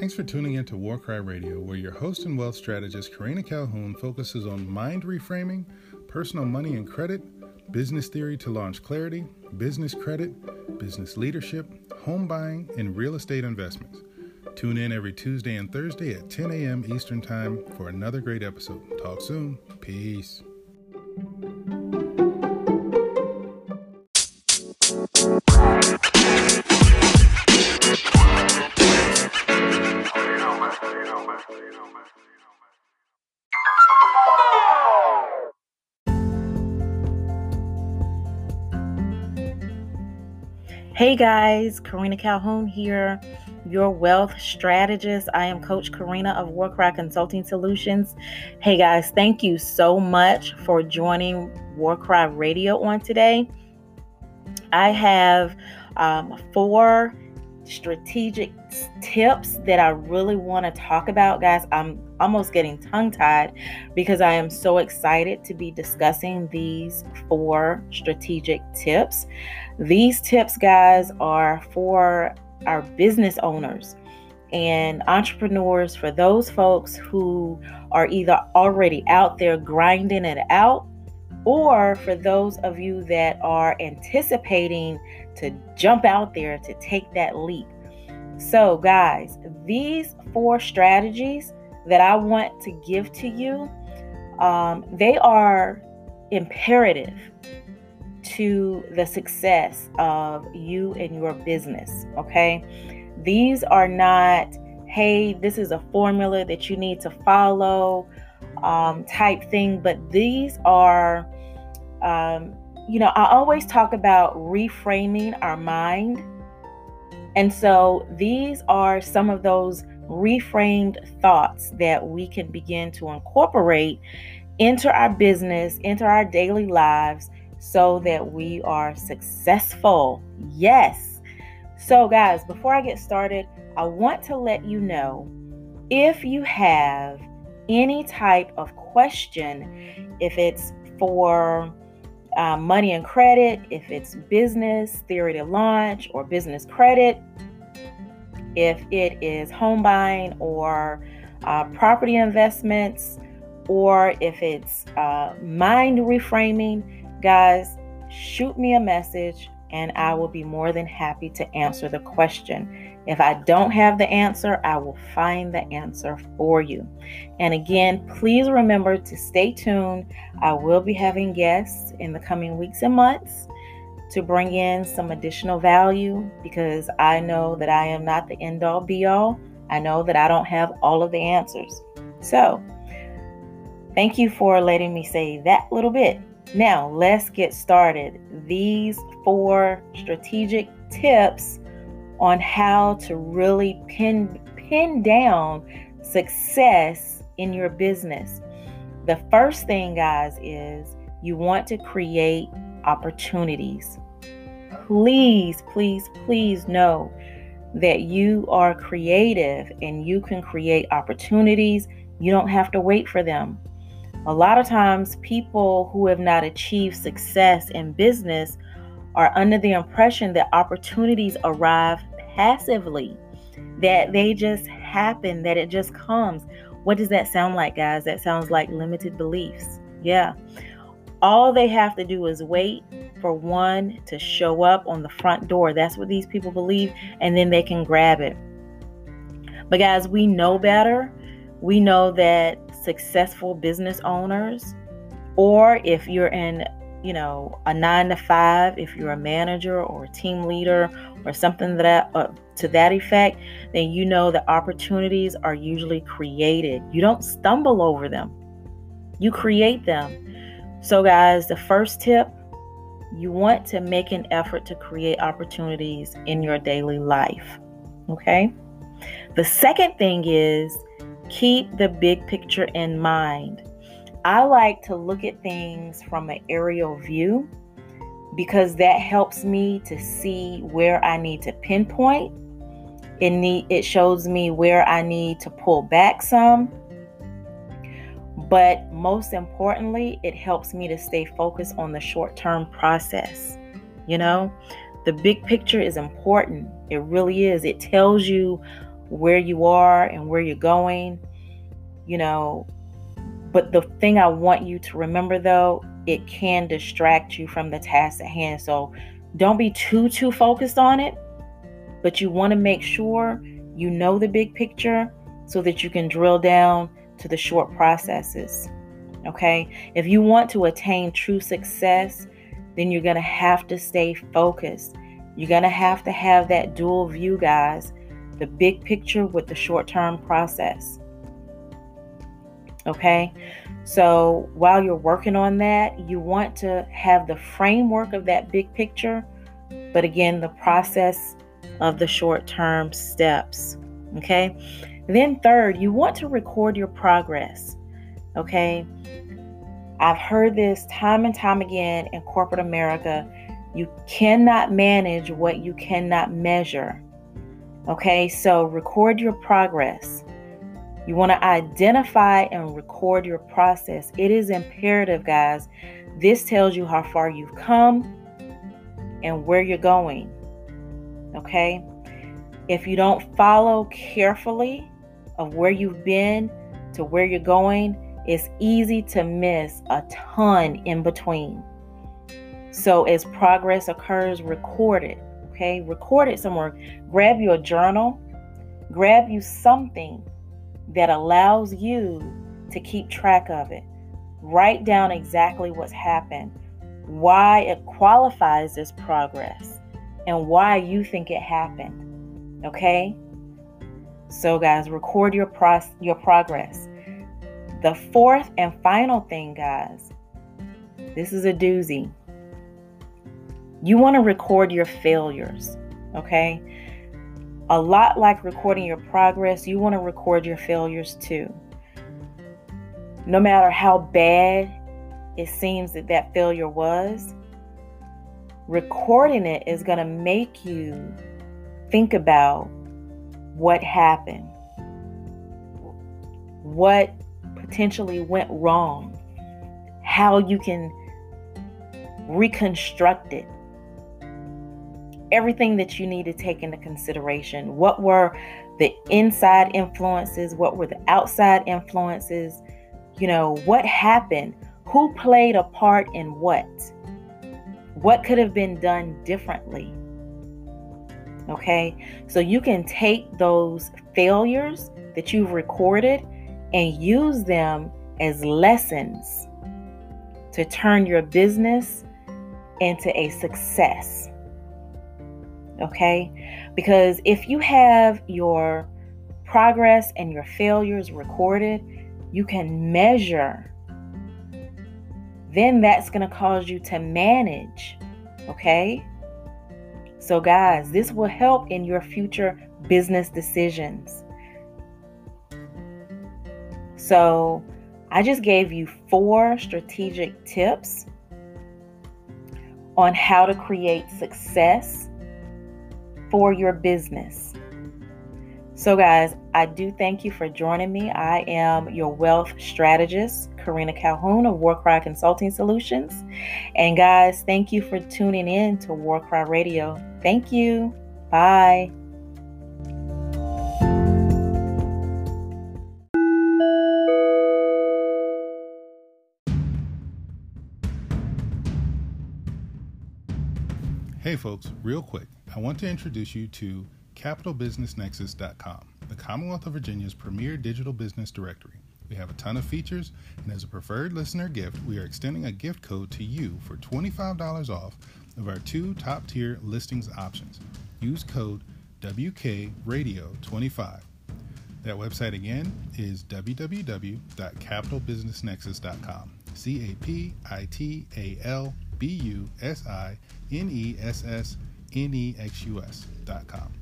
Thanks for tuning in to Warcry Radio, where your host and wealth strategist Karina Calhoun focuses on mind reframing, personal money and credit, business theory to launch clarity, business credit, business leadership, home buying, and real estate investments. Tune in every Tuesday and Thursday at 10 a.m. Eastern Time for another great episode. Talk soon. Peace. Hey guys, Karina Calhoun here, your wealth strategist. I am Coach Karina of Warcry Consulting Solutions. Hey guys, thank you so much for joining Warcry Radio on today. I have um, four strategic tips that I really want to talk about, guys. I'm almost getting tongue tied because I am so excited to be discussing these four strategic tips. These tips, guys, are for our business owners and entrepreneurs, for those folks who are either already out there grinding it out or for those of you that are anticipating to jump out there to take that leap. So, guys, these four strategies that I want to give to you, um, they are imperative to the success of you and your business. Okay. These are not, hey, this is a formula that you need to follow um, type thing, but these are, um, you know, I always talk about reframing our mind. And so these are some of those reframed thoughts that we can begin to incorporate into our business, into our daily lives, so that we are successful. Yes. So, guys, before I get started, I want to let you know if you have any type of question, if it's for uh, money and credit, if it's business theory to launch or business credit, if it is home buying or uh, property investments, or if it's uh, mind reframing, Guys, shoot me a message and I will be more than happy to answer the question. If I don't have the answer, I will find the answer for you. And again, please remember to stay tuned. I will be having guests in the coming weeks and months to bring in some additional value because I know that I am not the end all be all. I know that I don't have all of the answers. So, thank you for letting me say that little bit. Now, let's get started. These four strategic tips on how to really pin pin down success in your business. The first thing, guys, is you want to create opportunities. Please, please, please know that you are creative and you can create opportunities. You don't have to wait for them. A lot of times, people who have not achieved success in business are under the impression that opportunities arrive passively, that they just happen, that it just comes. What does that sound like, guys? That sounds like limited beliefs. Yeah. All they have to do is wait for one to show up on the front door. That's what these people believe, and then they can grab it. But, guys, we know better. We know that successful business owners, or if you're in, you know, a nine to five, if you're a manager or a team leader or something that uh, to that effect, then you know that opportunities are usually created. You don't stumble over them, you create them. So, guys, the first tip you want to make an effort to create opportunities in your daily life. Okay? The second thing is Keep the big picture in mind. I like to look at things from an aerial view because that helps me to see where I need to pinpoint. It need it shows me where I need to pull back some. But most importantly, it helps me to stay focused on the short-term process. You know, the big picture is important. It really is. It tells you where you are and where you're going, you know. But the thing I want you to remember though, it can distract you from the task at hand. So don't be too too focused on it, but you want to make sure you know the big picture so that you can drill down to the short processes. Okay? If you want to attain true success, then you're going to have to stay focused. You're going to have to have that dual view, guys the big picture with the short term process. Okay? So while you're working on that, you want to have the framework of that big picture, but again, the process of the short term steps. Okay? Then, third, you want to record your progress. Okay? I've heard this time and time again in corporate America. You cannot manage what you cannot measure. Okay, so record your progress. You want to identify and record your process. It is imperative, guys. This tells you how far you've come and where you're going. Okay? If you don't follow carefully of where you've been to where you're going, it's easy to miss a ton in between. So, as progress occurs, record it. Okay, record it somewhere. Grab your journal, grab you something that allows you to keep track of it. Write down exactly what's happened, why it qualifies as progress, and why you think it happened. Okay? So, guys, record your, pro- your progress. The fourth and final thing, guys, this is a doozy. You want to record your failures, okay? A lot like recording your progress, you want to record your failures too. No matter how bad it seems that that failure was, recording it is going to make you think about what happened, what potentially went wrong, how you can reconstruct it. Everything that you need to take into consideration. What were the inside influences? What were the outside influences? You know, what happened? Who played a part in what? What could have been done differently? Okay, so you can take those failures that you've recorded and use them as lessons to turn your business into a success. Okay? Because if you have your progress and your failures recorded, you can measure. Then that's going to cause you to manage. Okay? So, guys, this will help in your future business decisions. So, I just gave you four strategic tips on how to create success for your business. So, guys, I do thank you for joining me. I am your wealth strategist, Karina Calhoun of Warcry Consulting Solutions. And, guys, thank you for tuning in to Warcry Radio. Thank you. Bye. Hey folks, real quick, I want to introduce you to CapitalBusinessNexus.com, the Commonwealth of Virginia's premier digital business directory. We have a ton of features, and as a preferred listener gift, we are extending a gift code to you for $25 off of our two top tier listings options. Use code WKRadio25. That website again is www.capitalbusinessnexus.com. C A P I T A L B U S I N E S S N E X U S dot com.